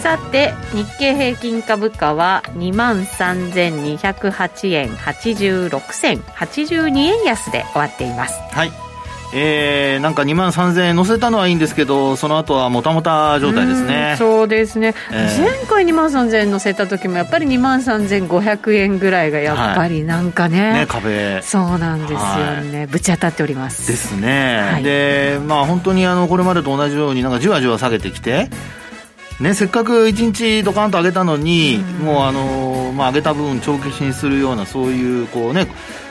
さて日経平均株価は2万3208円86銭82円安で終わっています。はい。えー、なんか2万3000円乗せたのはいいんですけど、その後はもたもた状態ですね。そうですね、えー、前回2万3000円乗せた時も、やっぱり2万3500円ぐらいがやっぱりなんかね、はい、ね壁。そうなんですよね、はい、ぶち当たっております。ですね、はい、で、まあ、本当にあのこれまでと同じように、なんかじわじわ下げてきて、ね、せっかく1日ドカンと上げたのに、うもうあの、まあ、上げた分帳消しにするような、そういうこうね、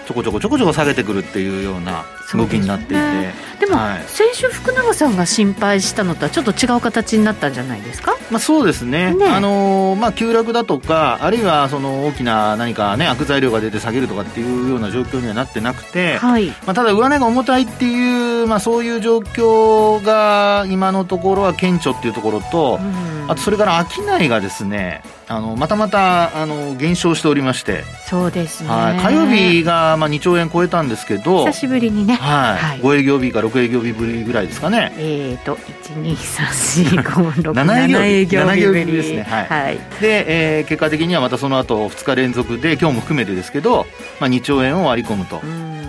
ちょこちょこちょこちょこ下げてくるっていうような動きになっていて。でも、はい、先週福永さんが心配したのとはちょっと違う形になったんじゃないですか、まあ、そうですね、ね、あのまあ、急落だとかあるいはその大きな何か、ね、悪材料が出て下げるとかっていうような状況にはなってなくて、はい。まあ、ただ上値が重たいっていう、まあ、そういう状況が今のところは顕著っていうところと、うん、あとそれから商いがですねあのまたまたあの減少しておりまして。そうですね、はい、火曜日がまあ2兆円超えたんですけど久しぶりにね、はい。はい、5営業日か6営業日ぶりぐらいですかね。えっ、ー、と1234567営業日。ぶり。ですね。はい、はい、で、えー、結果的にはまたその後2日連続で今日も含めてですけど、まあ、2兆円を割り込むと、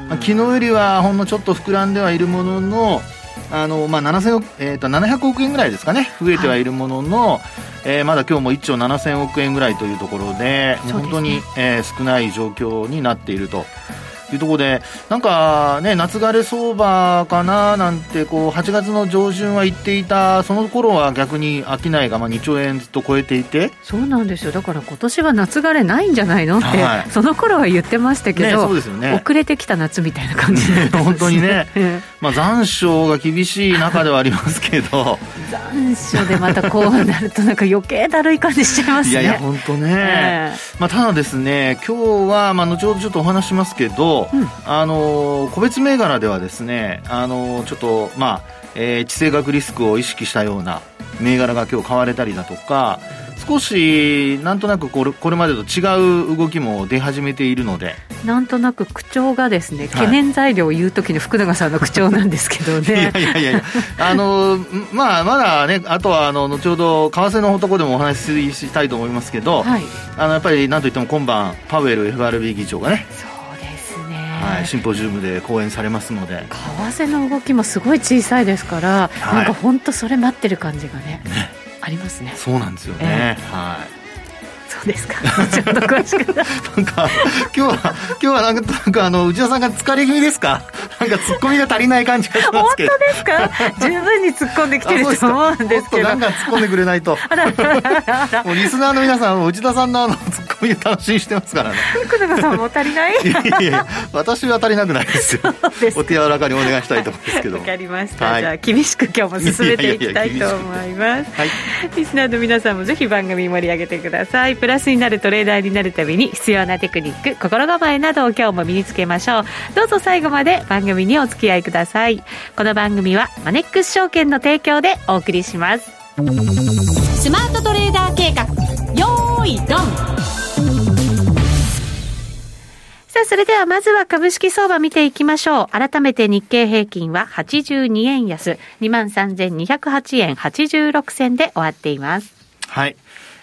まあ、昨日よりはほんのちょっと膨らんではいるもののあのまあ、7000億、えー、と700億円ぐらいですかね、増えてはいるものの、はい、えー、まだ今日も1兆7000億円ぐらいというところで、でね、本当に、えー、少ない状況になっていると。いうところで、なんかね、夏枯れ相場かななんて、こう、8月の上旬は言っていた、その頃は逆に商いがまあ2兆円ずっと超えていて。そうなんですよ。だから今年は夏枯れないんじゃないのって、はい、その頃は言ってましたけど、ね、そうですよね。遅れてきた夏みたいな感じで、ね、本当にね。まあ残暑が厳しい中ではありますけど。残暑でまたこうなると、なんか余計だるい感じしちゃいますね。いやいや、本当ね。えー、まあただですね、今日は、まあ後ほどちょっとお話しますけど、うん、あの個別銘柄ではですね、あのちょっとまあ、えー、地政学リスクを意識したような銘柄が今日買われたりだとか、少しなんとなくこれこれまでと違う動きも出始めているので。なんとなく口調がですね、懸念材料を言う時の福永さんの口調なんですけどね。いやいやいやあの まあまだねあとはあの後ほど為替のところでもお話ししたいと思いますけど、はい、あのやっぱりなんといっても今晩パウエル FRB 議長がねはい、シンポジウムで講演されますので。為替の動きもすごい小さいですから、はい、なんか本当それ待ってる感じがね、ね、ありますね。そうなんですよね、えー、はいそうですか？ちょっと詳しく。なんか、今日は、今日はなんか、なんかあの、内田さんが疲れ気味ですか？なんか突っ込みが足りない感じがしますけど。本当ですか？十分に突っ込んできてると思うんですけど。もっとガンガン突っ込んでくれないと。もうリスナーの皆さん、内田さんのあの、突っ込み楽しみにしてますからね。福永さんも足りない？いやいや私は足りなくないですよ。お手柔らかにお願いしたいと思うんですけど。わかりました。はい、じゃあ、厳しく今日も進めていきたいと思います。はい。リスナーの皆さんもぜひ番組盛り上げてください。プラスになるトレーダーになるために必要なテクニック心構えなどを今日も身につけましょうどうぞ最後まで番組にお付き合いくださいこの番組はマネックス証券の提供でお送りしますスマートトレーダー計画よーいドンさあ、それではまずは株式相場見ていきましょう。改めて日経平均は82円安、23,208円86銭で終わっています。はい。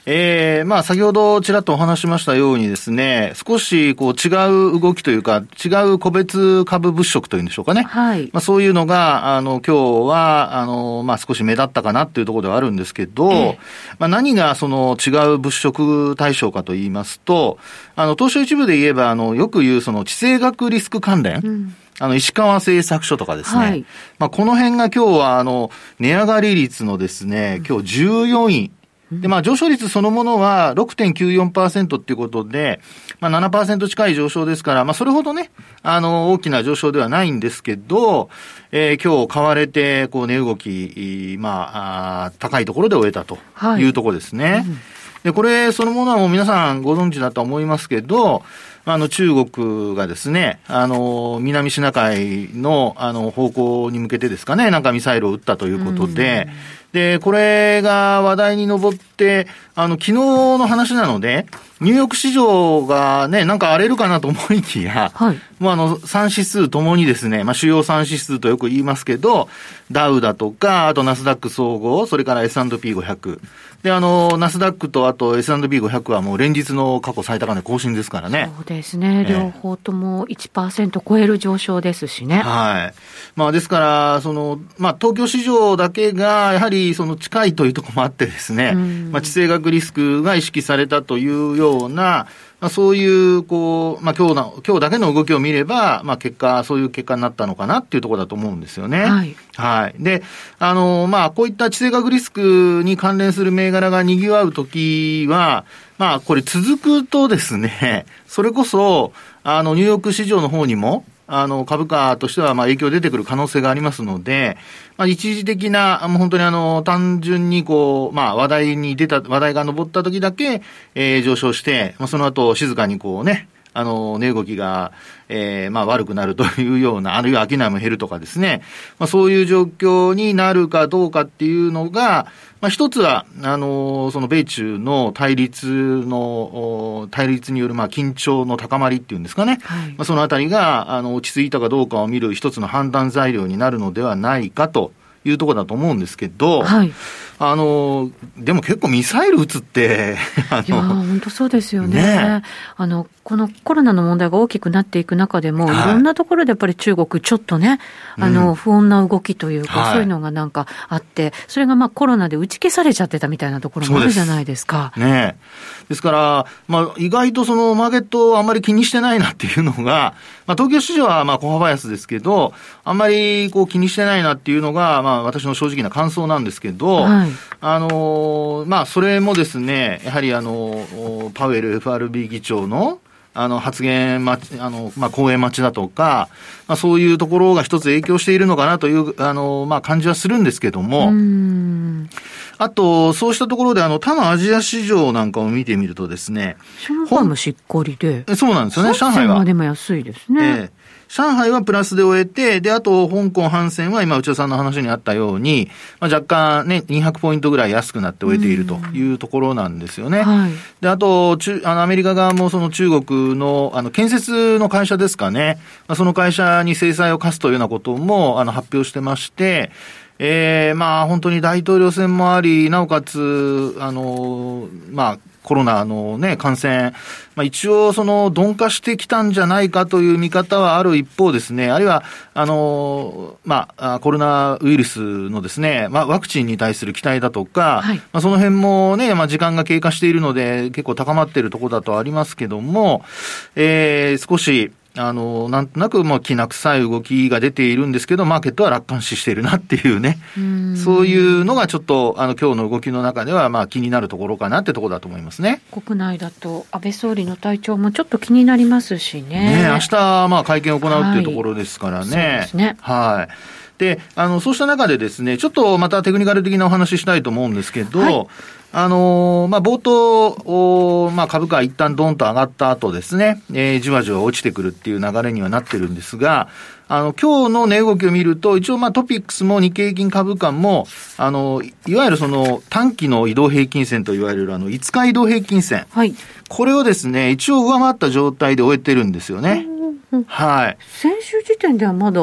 えー、まあ先ほどちらっとお話しましたようにですね、少しこう違う動きというか、違う個別株物色というんでしょうかね。はい。まあそういうのが、あの、今日は、あの、まあ少し目立ったかなっていうところではあるんですけど、えー、まあ何がその違う物色対象かと言いますと、あの、東証一部で言えば、あの、よく言うその地政学リスク関連、うんあの、石川製作所とかですね。はい、まあ、この辺が今日は、あの、値上がり率のですね、今日14位で、まあ、上昇率そのものは6.94%っていうことで、まあ7%近い上昇ですから、まあ、それほどね、あの、大きな上昇ではないんですけど、えー、今日買われて、こう、値動き、まあ、あ高いところで終えたとい。うところですね。はいうん。で、これそのものはもう皆さんご存知だと思いますけど、あの、中国がですね、あの、南シナ海の、あの、方向に向けてですかね、なんかミサイルを撃ったということで、で、これが話題に上って、あの、昨日の話なので、ニューヨーク市場がね、なんか荒れるかなと思いきや、はい、もうあの、3指数ともにですね、まあ、主要3指数とよく言いますけど、ダウだとか、あとナスダック総合、それから S&P500。で、あの、ナスダックとあと S&P500 はもう連日の過去最高値更新ですからね。そうですね。両方とも1%超える上昇ですしね。はい。まあですから、その、まあ東京市場だけが、やはりその近いというところもあってですね、まあ地政学リスクが意識されたというような、まあ、そういう、こう、まあ、今日の、今日だけの動きを見れば、まあ、結果、そういう結果になったのかなっていうところだと思うんですよね。はい。はい。で、あの、まあ、こういった地政学リスクに関連する銘柄が賑わうときは、まあ、これ続くとですね、それこそ、あの、ニューヨーク市場の方にも、あの、株価としては、まあ、影響出てくる可能性がありますので、まあ、一時的な、もう本当にあの、単純にこう、まあ、話題に出た、話題が上った時だけ、えー、上昇して、まあ、その後、静かにこうね、あの、値動きが、えー、まあ悪くなるというような、あるいは商いも減るとかですね、まあそういう状況になるかどうかっていうのが、まあ一つは、あの、その米中の対立の、対立によるまあ緊張の高まりっていうんですかね、はい、まあそのあたりが、あの、落ち着いたかどうかを見る一つの判断材料になるのではないかというところだと思うんですけど、はいあの、でも結構ミサイル撃つって、いや、本当そうですよね。ねあの、このコロナの問題が大きくなっていく中でも、はい、いろんなところでやっぱり中国、ちょっとね、あの、不穏な動きというか、そういうのがなんかあって、それがまあコロナで打ち消されちゃってたみたいなところもあるじゃないですか。ですねですから、まあ、意外とそのマーケットをあんまり気にしてないなっていうのが、まあ、東京市場はまあ小幅安ですけど、あんまりこう気にしてないなっていうのが、まあ、私の正直な感想なんですけど、はい、あのまあ、それもですね、やはりあの、パウエル FRB 議長の、あの、発言待ち、あの、まあ、講演待ちだとか、まあ、そういうところが一つ影響しているのかなという、あの、まあ、感じはするんですけども、あと、そうしたところで、あの、他のアジア市場なんかを見てみるとですね、上海もしっかりで。そうなんですよね、上海は。でも安いですね。ええ上海はプラスで終えて、で、あと、香港、ハンセンは今、内田さんの話にあったように、まあ、若干ね、200ポイントぐらい安くなって終えているというところなんですよね。はい、で、あと、中、あの、アメリカ側もその中国の、あの、建設の会社ですかね、まあ、その会社に制裁を課すというようなことも、あの、発表してまして、ええー、まあ本当に大統領選もあり、なおかつ、あの、まあ、コロナのね、感染、まあ、一応その鈍化してきたんじゃないかという見方はある一方ですね、あるいは、あの、まあ、コロナウイルスのですね、まあ、ワクチンに対する期待だとか、はい、まあ、その辺もね、まあ、時間が経過しているので、結構高まっているところだとありますけども、えー、少し、あの、なんとなく、まあ、きな臭い動きが出ているんですけど、マーケットは楽観視しているなっていうね、うそういうのがちょっと、あの、今日の動きの中では、まあ、気になるところかなってところだと思いますね。国内だと、安倍総理の体調もちょっと気になりますしね。ね明日、まあ、会見を行うっていうところですからね。はい、そうですね。はい。で、あの、そうした中でですね、ちょっとまたテクニカル的なお話ししたいと思うんですけど、はい、あのまあ、冒頭、まあ、株価一旦ドンと上がった後ですね、えー、じわじわ落ちてくるっていう流れにはなってるんですが、あの、今日の値動きを見ると、一応まあトピックスも日経平均株価も、あの、いわゆるその短期の移動平均線といわれるあの、5日移動平均線。はい。これをですね、一応上回った状態で終えてるんですよね。はい。先週時点ではまだ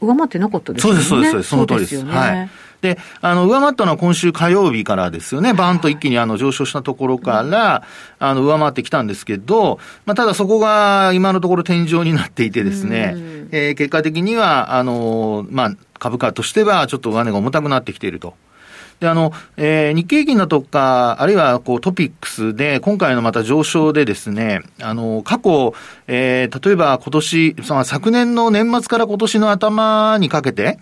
上回ってなかったですよね。そうです、そうです、その通りです。ですね、はい。で、あの、上回ったのは今週火曜日からですよね。バーンと一気にあの上昇したところから、あの、上回ってきたんですけど、まあ、ただそこが今のところ天井になっていてですね、えー、結果的には、あの、まあ、株価としてはちょっと上値が重たくなってきていると。で、あの、えー、日経平均だとか、あるいはこうトピックスで、今回のまた上昇でですね、あの、過去、えー、例えば今年、その昨年の年末から今年の頭にかけて、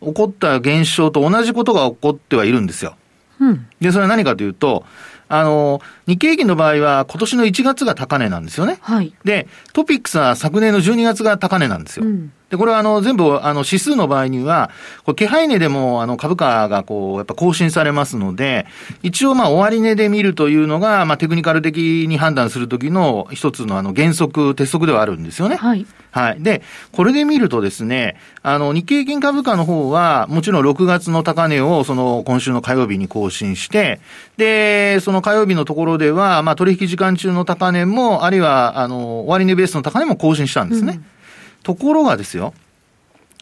起こった現象と同じことが起こってはいるんですよ。うん。で、それは何かというと、あの、日経平均の場合は今年の1月が高値なんですよね。はい。で、トピックスは昨年の12月が高値なんですよ。うん、で、これはあの、全部、あの、指数の場合には、これ、気配値でも、あの、株価がこう、やっぱ更新されますので、一応、まあ、終値で見るというのが、まあ、テクニカル的に判断するときの一つのあの、原則、鉄則ではあるんですよね。はい。はい。で、これで見るとですね、あの、日経平均株価の方は、もちろん6月の高値を、その、今週の火曜日に更新して、で、その火曜日のところでは、まあ、取引時間中の高値も、あるいは、あの、終値ベースの高値も更新したんですね。うんところがですよ、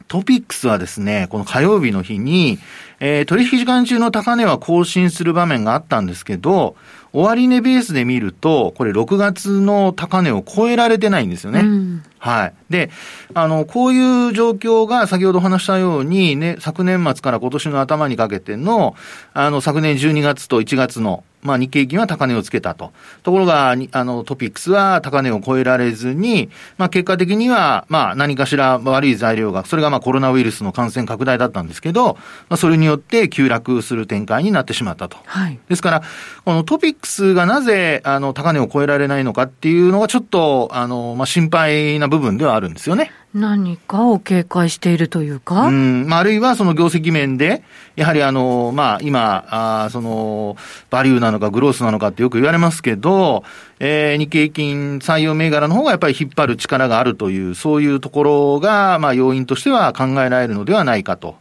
トピックスはですね、この火曜日の日に、えー、取引時間中の高値は更新する場面があったんですけど、終値ベースで見ると、これ6月の高値を超えられてないんですよね。うん、はい。で、あの、こういう状況が先ほど話したように、ね、昨年末から今年の頭にかけての、あの、昨年12月と1月の、まあ、日経平均は高値をつけたと。ところが、あの、トピックスは高値を超えられずに、まあ、結果的には、まあ、何かしら悪い材料が、それがまあ、コロナウイルスの感染拡大だったんですけど、まあ、それによって急落する展開になってしまったと。はい。ですから、このトピックスがなぜ、あの、高値を超えられないのかっていうのが、ちょっと、あの、まあ、心配な部分ではあるんですよね。何かを警戒しているというか？うん、まあ、あるいはその業績面で、やはりあの、まあ、今、あその、バリューなのかグロースなのかってよく言われますけど、えー、日経金採用銘柄の方がやっぱり引っ張る力があるという、そういうところが、まあ、要因としては考えられるのではないかと。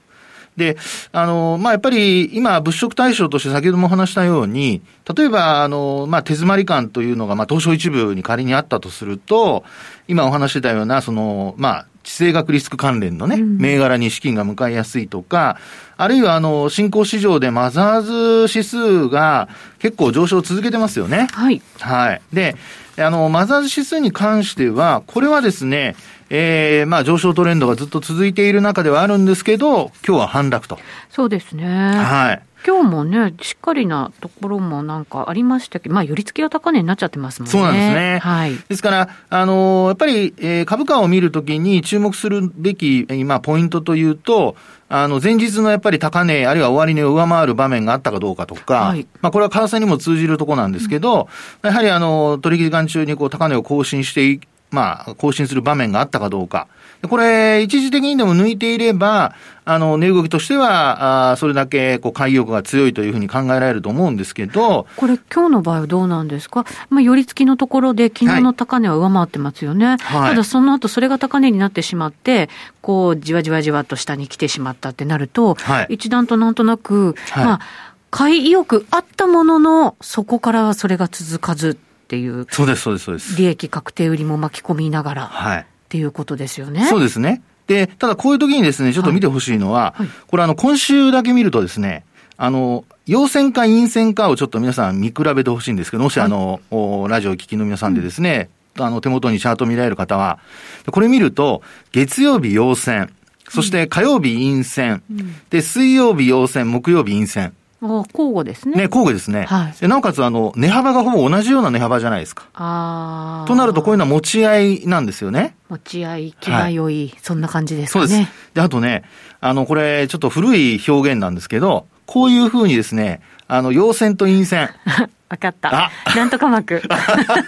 で、あの、まあ、やっぱり今、物色対象として先ほども話したように、例えば、あの、まあ、手詰まり感というのが、まあ、東証一部に仮にあったとすると、今お話してたような、その、まあ、地政学リスク関連のね、銘柄に資金が向かいやすいとか、あるいはあの、新興市場でマザーズ指数が結構上昇を続けてますよね。はい。はい。で、あの、マザーズ指数に関しては、これはですね、えー、まあ上昇トレンドがずっと続いている中ではあるんですけど、今日は反落と。そうですね。はい。今日もね、しっかりなところもなんかありましたけど、まあ、寄り付きは高値になっちゃってますもんね。そうなんですね。はい。ですから、あのー、やっぱり、えー、株価を見るときに注目するべき、今、ポイントというと、あの、前日のやっぱり高値、あるいは終値を上回る場面があったかどうかとか、はい、まあ、これは為替にも通じるところなんですけど、うん、やはりあの、取引時間中にこう、高値を更新してまあ、更新する場面があったかどうか。これ、一時的にでも抜いていれば、あの、値動きとしては、あそれだけ、こう、買い欲が強いというふうに考えられると思うんですけど。これ、今日の場合はどうなんですか？まあ、寄り付きのところで、昨日の高値は上回ってますよね。はい、ただ、その後、それが高値になってしまって、こう、じわじわじわと下に来てしまったってなると、はい、一段となんとなく、はい、まあ、買い意欲あったものの、そこからはそれが続かずっていう。そうです、そうです、そうです。利益確定売りも巻き込みながら。はい。っていうことですよね。そうですね。で、ただこういう時にですね、ちょっと見てほしいのは、はいはい、これあの、今週だけ見るとですね、あの、陽線か陰線かをちょっと皆さん見比べてほしいんですけど、もしあの、はい、ラジオ聞きの皆さんでですね、うん、あの、手元にチャート見られる方は、これ見ると、月曜日陽線、そして火曜日陰線、うん、で、水曜日陽線、木曜日陰線。交互ですね。ね、交互ですね。はい。なおかつ、あの、値幅がほぼ同じような値幅じゃないですか。ああ。となると、こういうのは持ち合いなんですよね。持ち合い、気が良い、はい、そんな感じですかね。そうです。で、あとね、あの、これ、ちょっと古い表現なんですけど、こういうふうにですね、あの、陽線と陰線。わかった。なんとか膜。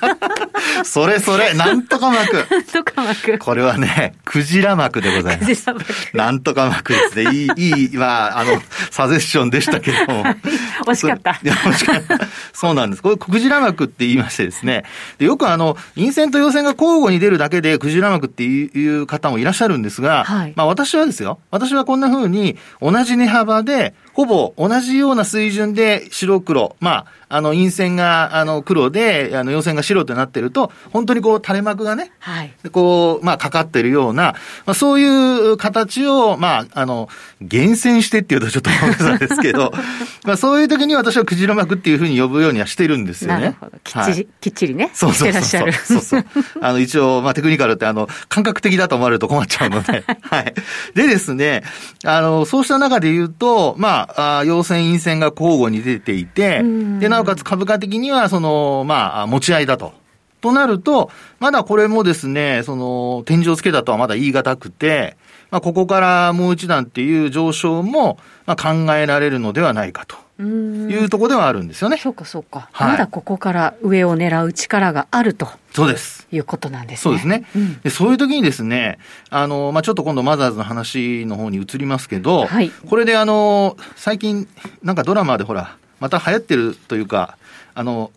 それそれ、なんとか膜。なんとか膜。これはね、クジラ膜でございます。なんとか膜ですね。いい、いい、まあ、あの、サジェッションでしたけども。惜しかった。いや、惜しかった。そうなんです。これ、クジラ膜って言いましてですね。でよくあの、陰線と陽線が交互に出るだけで、クジラ膜っていう方もいらっしゃるんですが、はい、まあ私はですよ。私はこんな風に、同じ値幅で、ほぼ同じような水準で白黒、まあ、あの、陰線が、あの、黒で、あの、陽線が白となってると、本当にこう、垂れ幕がね、はい。こう、まあ、かかってるような、まあ、そういう形を、まあ、あの、厳選してっていうとちょっと大げさですけど、まあ、そういう時に私はクジラ幕っていうふうに呼ぶようにはしてるんですよね。なるほど。きっちり、はい、きっちりね。そうそうそうそう。そうそうあの、一応、まあ、テクニカルって、あの、感覚的だと思われると困っちゃうので、はい。でですね、あの、そうした中で言うと、まあ、あ陽線、陰線が交互に出ていて、で、なおかつ株価的には、その、まあ、持ち合いだと。となると、まだこれもですね、その、天井つけたとはまだ言い難くて、まあ、ここからもう一段っていう上昇も、まあ、考えられるのではないかと。いうところではあるんですよね。そうかそうか、はい、まだここから上を狙う力があると。そうです。いうことなんですね。そうですね。うん、でそういう時にですね、あの、まあ、ちょっと今度マザーズの話の方に移りますけど、はい、これであの、最近、なんかドラマでほら、また流行ってるというか、あの、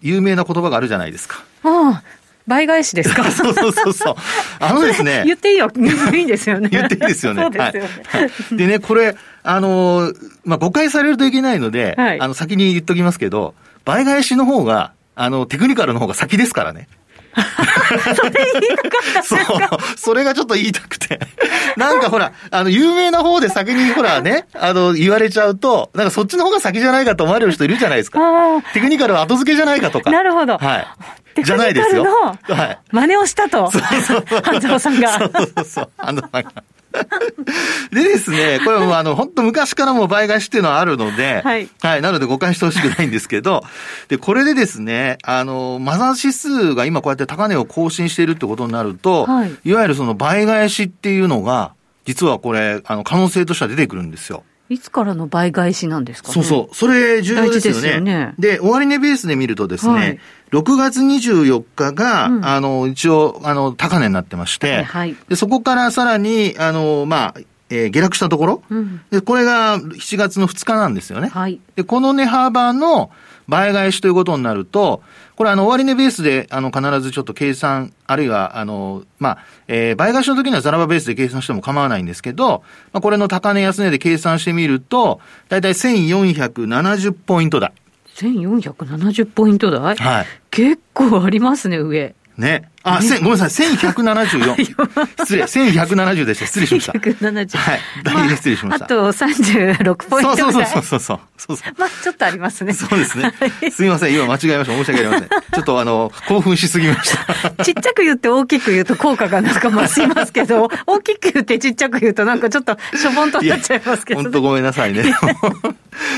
有名な言葉があるじゃないですか。ああ、倍返しですか？そうそうそうそう。あのですね。言っていいよ。いいんですよね。言っていいですよね。そうですよね。はい、でね、これ、あの、まあ、誤解されるといけないので、はい、あの、先に言っときますけど、倍返しの方が、あの、テクニカルの方が先ですからね。それ言いたかったそう。それがちょっと言いたくて。なんかほら、あの、有名な方で先にほらね、あの、言われちゃうと、なんかそっちの方が先じゃないかと思われる人いるじゃないですか。テクニカルは後付けじゃないかとか。なるほど。はい。じゃないですよ。はい。真似をしたと。半沢さんが。そうそうそう。半沢さんが。でですね、これもあの、本当昔からも倍返しっていうのはあるので、はい。はい。なので誤解してほしくないんですけど、で、これでですね、あの、マザー指数が今こうやって高値を更新しているってことになると、はい。いわゆるその倍返しっていうのが、実はこれ、あの、可能性としては出てくるんですよ。いつからの倍返しなんですか、ね、そうそう。それ重要ですよね。よね。で、終値ベースで見るとですね、はい、6月24日が、うん、あの、一応、あの、高値になってまして、はい、で、そこからさらに、あの、まあ、えー、下落したところ、うん、で、これが7月の2日なんですよね。はい、で、この値幅の倍返しということになると、これあの、終値ベースで、あの、必ずちょっと計算、あるいは、あの、まあ、えー、倍返しの時にはザラバベースで計算しても構わないんですけど、まあ、これの高値安値で計算してみると、だいたい1470ポイント台。1470ポイント台？はい。結構ありますね、上。ね。あ、千、ごめんなさい、1174。失礼、1170でした。失礼しました。1170。はい。大変失礼しました。あと36ポイントそうそうそうそうそう。そうそうまあ、ちょっとありますね。そうですね。すみません、今間違えました。申し訳ありません。ちょっとあの、興奮しすぎました。ちっちゃく言って大きく言うと効果がなんか増しますけど、大きく言ってちっちゃく言うとなんかちょっとしょぼんとなっちゃいますけど、本当ごめんなさいね。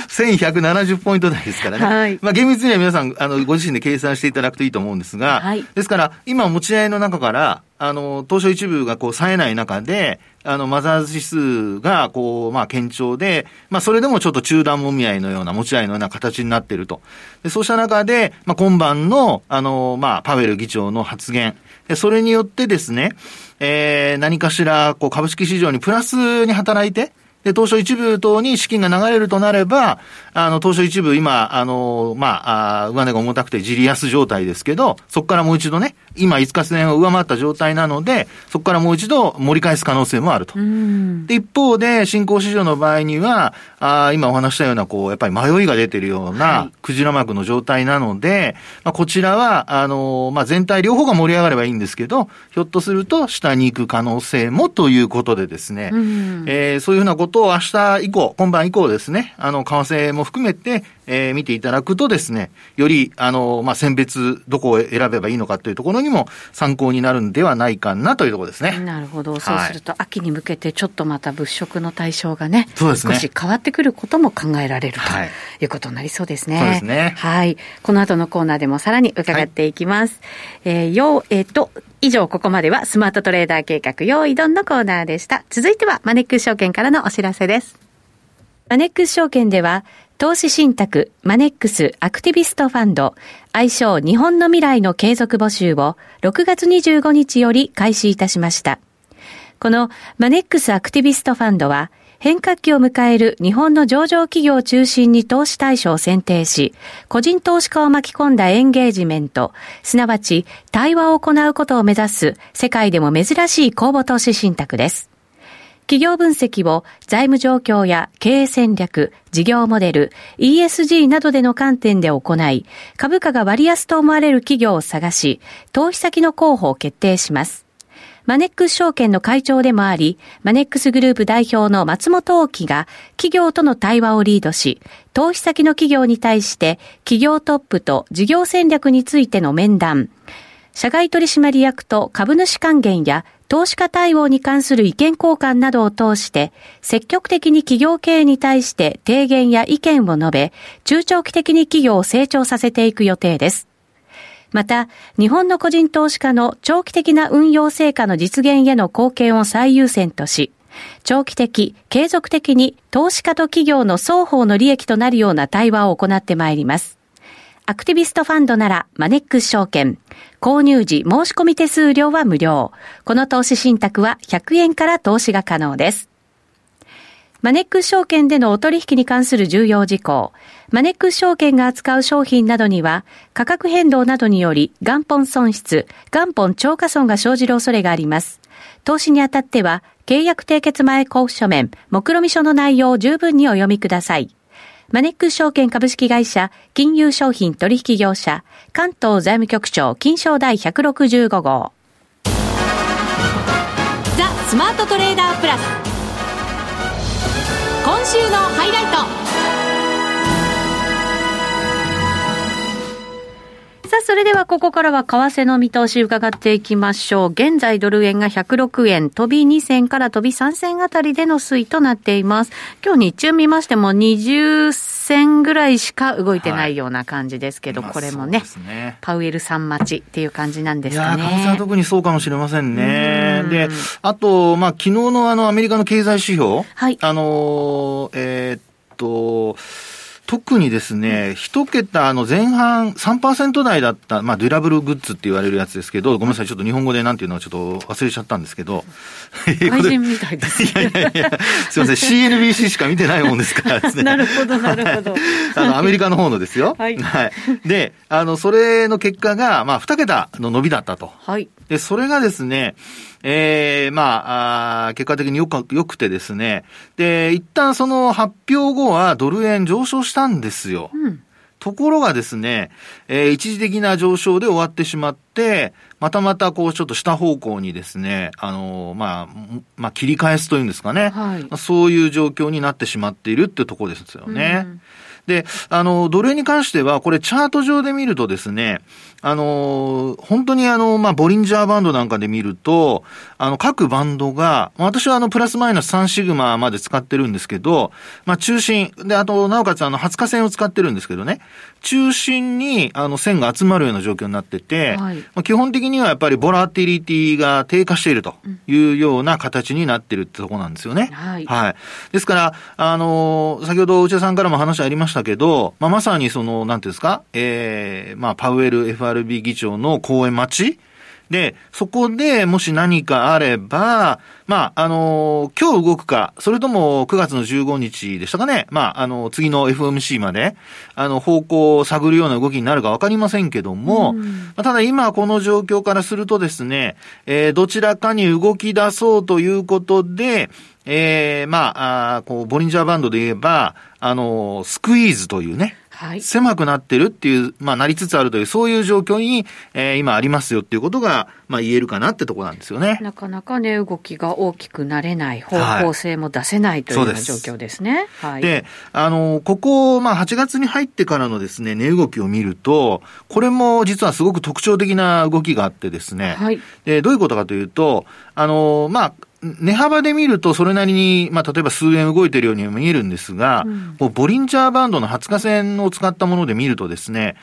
1170ポイント台ですからね。はい。まあ厳密には皆さん、あの、ご自身で計算していただくといいと思うんですが、はい。ですから、今持ち合いの中から、あの、東証一部がこう、冴えない中で、あの、マザーズ指数が、こう、まあ、堅調で、まあ、それでもちょっと中断もみ合いのような、持ち合いのような形になっていると。でそうした中で、まあ、今晩の、あの、まあ、パウエル議長の発言、それによってですね、えー、何かしら、こう、株式市場にプラスに働いて、で、東証一部等に資金が流れるとなれば、あの、東証一部今、あの、まあ、あ上値が重たくて自利安状態ですけど、そこからもう一度ね、今5日線を上回った状態なので、そこからもう一度盛り返す可能性もあると。で、一方で、新興市場の場合には、あ今お話したような、こう、やっぱり迷いが出てるような、クジラ膜の状態なので、まあ、こちらは、あの、まあ、全体両方が盛り上がればいいんですけど、ひょっとすると下に行く可能性もということでですね、えー、そういうふうなことと明日以降、今晩以降ですね、あの、為替も含めて、えー、見ていただくとですね、より、あの、まあ、選別、どこを選べばいいのかというところにも参考になるんではないかなというところですね。なるほど。そうすると、秋に向けてちょっとまた物色の対象がね、そうですね。少し変わってくることも考えられるということになりそうですね。そうですね。はい。この後のコーナーでもさらに伺っていきます。はい、えー、よう、えっ、ー、と、以上、ここまではスマートトレーダー計画、用意ドンのコーナーでした。続いては、マネックス証券からのお知らせです。マネックス証券では、投資信託マネックスアクティビストファンド愛称日本の未来の継続募集を6月25日より開始いたしました。このマネックスアクティビストファンドは変革期を迎える日本の上場企業を中心に投資対象を選定し、個人投資家を巻き込んだエンゲージメント、すなわち対話を行うことを目指す世界でも珍しい公募投資信託です。企業分析を財務状況や経営戦略、事業モデル、ESG などでの観点で行い、株価が割安と思われる企業を探し、投資先の候補を決定します。マネックス証券の会長でもあり、マネックスグループ代表の松本大樹が企業との対話をリードし、投資先の企業に対して企業トップと事業戦略についての面談、社外取締役と株主還元や投資家対応に関する意見交換などを通して、積極的に企業経営に対して提言や意見を述べ、中長期的に企業を成長させていく予定です。また、日本の個人投資家の長期的な運用成果の実現への貢献を最優先とし、長期的、継続的に投資家と企業の双方の利益となるような対話を行ってまいります。アクティビストファンドならマネックス証券。購入時申し込み手数料は無料。この投資信託は100円から投資が可能です。マネックス証券でのお取引に関する重要事項。マネックス証券が扱う商品などには、価格変動などにより元本損失、元本超過損が生じる恐れがあります。投資にあたっては、契約締結前交付書面、目論見書の内容を十分にお読みください。マネックス証券株式会社、金融商品取引業者、関東財務局長、金賞第165号。ザ・スマートトレーダープラス。今週のハイライトさあ、それではここからは為替の見通し伺っていきましょう。現在ドル円が106円、飛び2銭から飛び3銭あたりでの推移となっています。今日日中見ましても20銭ぐらいしか動いてないような感じですけど、はい、これもね、ね、パウエルさん待ちっていう感じなんですかね。いや為替は特にそうかもしれませんね。で、あと、まあ、昨日のあのアメリカの経済指標、はい、あの、えー、っと、特にですね、一桁の前半3%台だった、まあ、デュラブルグッズって言われるやつですけど、ごめんなさい、ちょっと日本語でなんていうのはちょっと忘れちゃったんですけど。外人みたいです、ね。いやいやいや、すいません、CNBC しか見てないもんですからですね。なるほど、なるほど。あの、アメリカの方のですよ。はい。はい。で、あの、それの結果が、まあ、二桁の伸びだったと。はい。で、それがですね、ええー、まあ、あ結果的によく、よくてですね。で、一旦その発表後はドル円上昇したんですよ。うん、ところがですね、えー、一時的な上昇で終わってしまって、またまたこうちょっと下方向にですね、あのー、まあ、まあ、切り返すというんですかね。はい、そういう状況になってしまっているっていうところですよね。うんで、あの、ドル円に関しては、これチャート上で見るとですね、あの、本当にあの、まあ、ボリンジャーバンドなんかで見ると、あの、各バンドが、私はあの、プラスマイナス3シグマまで使ってるんですけど、まあ、中心、で、あと、なおかつあの、20日線を使ってるんですけどね、中心に、あの、線が集まるような状況になってて、はい、まあ、基本的にはやっぱりボラティリティが低下しているというような形になってるってとこなんですよね。はい。はい。ですから、あの、先ほど内田さんからも話ありましたけど、まあ、まさにその、なんていうんですか、ええー、まあ、パウエル FR FRB 議長の講演待ちで、そこでもし何かあれば、まあ、あのー、今日動くか、それとも9月の15日でしたかね。まあ、あの、次の FOMC まで、あの、方向を探るような動きになるかわかりませんけども、まあ、ただ今この状況からするとですね、えー、どちらかに動き出そうということで、ええー、まあ、あこう、ボリンジャーバンドで言えば、あの、スクイーズというね、はい、狭くなってるっていう、まあ、なりつつあるという、そういう状況に、えー、今ありますよっていうことが、まあ、言えるかなってところなんですよね。なかなかね、動きが大きくなれない、方向性も出せないというような状況ですね。はい、であの、ここ、まあ、8月に入ってからのですね、値動きを見ると、これも実はすごく特徴的な動きがあってですね、はい、でどういうことかというと、あの、まあ、値幅で見るとそれなりに、まあ、例えば数円動いてるように見えるんですが、うん、ボリンジャーバンドの20日線を使ったもので見るとですね、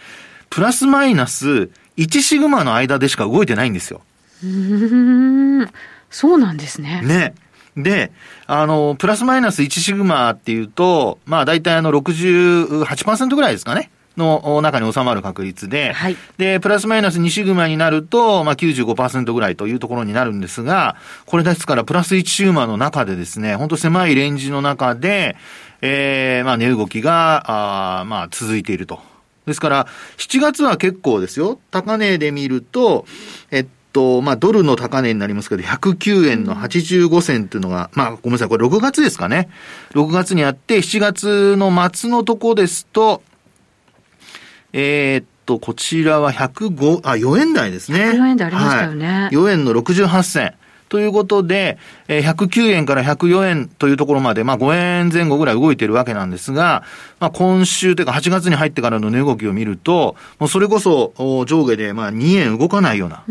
プラスマイナス1シグマの間でしか動いてないんですよ。うん、そうなんですね。ね。で、あの、プラスマイナス1シグマっていうと、まあ大体あの68%ぐらいですかね。の中に収まる確率で、はい、で、プラスマイナス2シグマになると、まあ95%ぐらいというところになるんですが、これですからプラス1シグマの中でですね、本当狭いレンジの中で、ええー、まあ値動きが、あまあ続いていると。ですから、7月は結構ですよ。高値で見ると、えっと、まあ、ドルの高値になりますけど、109円の85銭っていうのが、まあ、ごめんなさい、これ6月ですかね。6月にあって、7月の末のとこですと、えー、っと、こちらは105、あ、4円台ですね。4円台ありましたよね。はい、4円の68銭。ということで、えー、109円から104円というところまで、まあ5円前後ぐらい動いてるわけなんですが、まあ今週というか8月に入ってからの値動きを見ると、もうそれこそ上下でまあ2円動かないような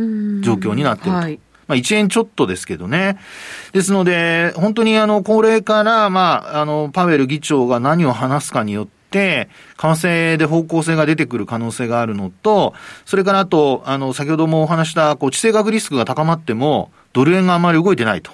状況になっていると。はいまあ1円ちょっとですけどね。ですので、本当にあの、これから、まあ、あの、パウエル議長が何を話すかによって、為替で方向性が出てくる可能性があるのと、それからあと、あの、先ほどもお話した、こう、地政学リスクが高まっても、ドル円があまり動いてないと。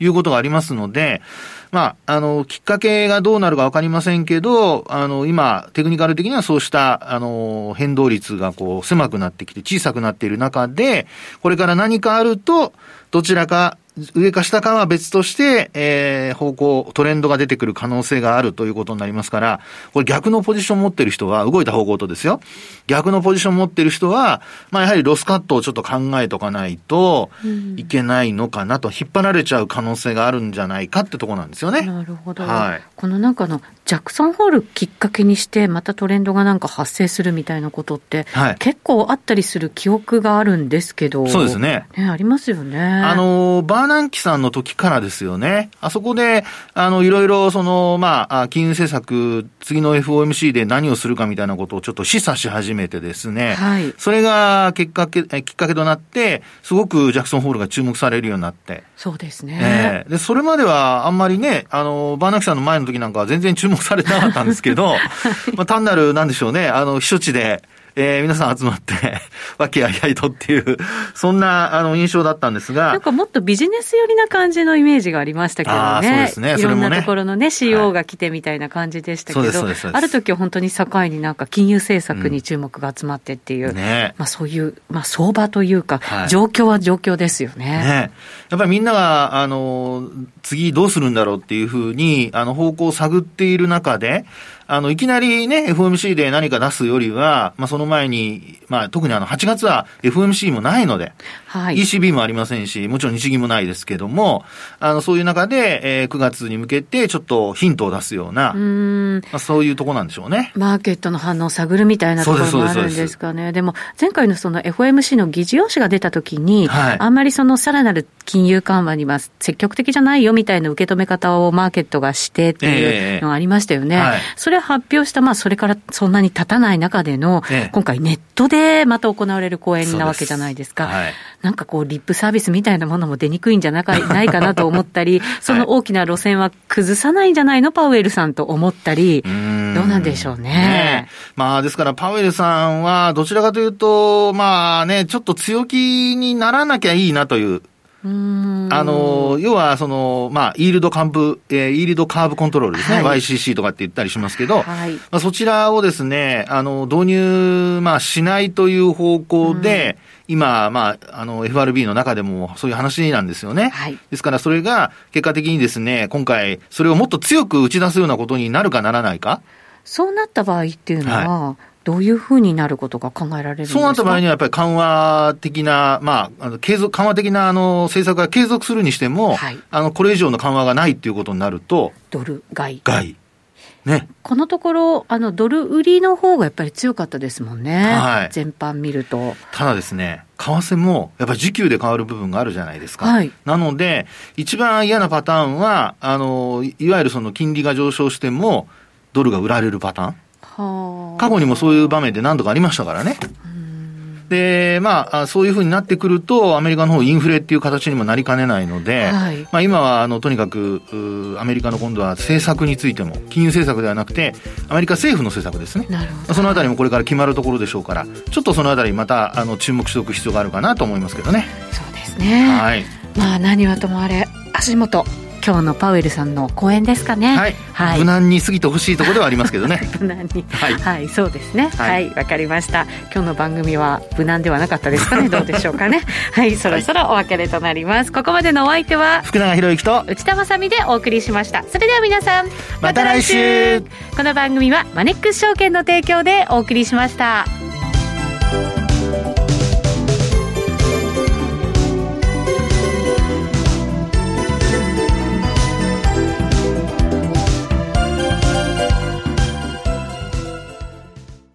いいうことがありますので、まあ、あの、きっかけがどうなるかわかりませんけど、あの、今、テクニカル的にはそうした、あの、変動率がこう、狭くなってきて小さくなっている中で、これから何かあると、どちらか上か下かは別として、えー、方向、トレンドが出てくる可能性があるということになりますから、これ逆のポジション持ってる人は、動いた方向とですよ。逆のポジション持ってる人は、まあやはりロスカットをちょっと考えとかないといけないのかなと、引っ張られちゃう可能性があるんじゃないかってところなんですよね。なるほど。はい。このなんかの、ジャクソンホールきっかけにして、またトレンドがなんか発生するみたいなことって、はい、結構あったりする記憶があるんですけど。そうですね。ね、ありますよね。あの、バーナンキさんの時からですよね。あそこで、あの、いろいろ、その、まあ、金融政策、次の FOMC で何をするかみたいなことをちょっと示唆し始めてですね。はい。それが、結果け、きっかけとなって、すごくジャクソンホールが注目されるようになって。そうですね。えー、で、それまではあんまりね、あの、バーナキさんの前の時なんかは全然注目されてなかったんですけど、まあ、単なる、なんでしょうね、あの、避暑地で、えー、皆さん集まって 和気あいあいとっていう、そんな、あの、印象だったんですが。なんかもっとビジネス寄りな感じのイメージがありましたけどね。そうですね。いろんなところのね、CEO が来てみたいな感じでしたけど、ある時は本当に境になんか金融政策に注目が集まってっていう、うん、ね、まあそういう、まあ相場というか、はい、状況は状況ですよね。ねやっぱりみんなが、あの、次どうするんだろうっていうふうに、あの、方向を探っている中で、あの、いきなりね、FOMC で何か出すよりは、まあ、その前に、まあ、特にあの、8月は FOMC もないので、はい、ECB もありませんし、もちろん日銀もないですけども、あの、そういう中で、えー、9月に向けてちょっとヒントを出すような、うんまあ、そういうとこなんでしょうね。マーケットの反応を探るみたいなところもあるんですかね。でも、前回のその FOMC の議事要旨が出たときに、はい、あんまりそのさらなる金融緩和には積極的じゃないよみたいな受け止め方をマーケットがしてっていうのがありましたよね。えーはい、それ発表した、まあ、それからそんなに経たない中での、ええ、今回ネットでまた行われる講演なわけじゃないですか。はい、なんかこう、リップサービスみたいなものも出にくいんじゃなかないかなと思ったり、その大きな路線は崩さないんじゃないの、パウエルさんと思ったり、どうなんでしょうね。ねまあ、ですから、パウエルさんは、どちらかというと、まあね、ちょっと強気にならなきゃいいなというあの、要は、その、まあ、イールドカーブ、えー、イールドカーブコントロールですね。はい、YCC とかって言ったりしますけど、はい、まあ、そちらをですね、あの、導入、まあ、しないという方向で、今、まあ、あの、FRB の中でもそういう話なんですよね。はい、ですから、それが結果的にですね、今回、それをもっと強く打ち出すようなことになるかならないか。そうなった場合っていうのは、はいどういうふうになることが考えられるんですか？そうなった場合には、やっぱり緩和的な、まあ、あの継続緩和的なあの政策が継続するにしても、はい、あのこれ以上の緩和がないっていうことになると、ドル買い。買い。ね、このところ、あのドル売りの方がやっぱり強かったですもんね、はい、全般見ると。ただですね、為替もやっぱり時給で変わる部分があるじゃないですか。はい、なので、一番嫌なパターンは、あのいわゆるその金利が上昇しても、ドルが売られるパターン。過去にもそういう場面で何度かありましたからね。で、まあ、そういうふうになってくると、アメリカの方インフレっていう形にもなりかねないので、はい、まあ、今は、あの、とにかく、アメリカの今度は政策についても、金融政策ではなくて、アメリカ政府の政策ですね。そのあたりもこれから決まるところでしょうから、ちょっとそのあたりまた、あの、注目しておく必要があるかなと思いますけどね。そうですね。はい。まあ、何はともあれ、足元、今日のパウエルさんの講演ですかね。はい。はい、無難に過ぎてほしいところではありますけどね。無難に。はい、はい、そうですね。はい、わ、はい、かりました。今日の番組は無難ではなかったですかね。どうでしょうかね。はい、そろそろお別れとなります。ここまでのお相手は福永博之と内田まさでお送りしました。それでは皆さん、また来週。この番組はマネックス証券の提供でお送りしました。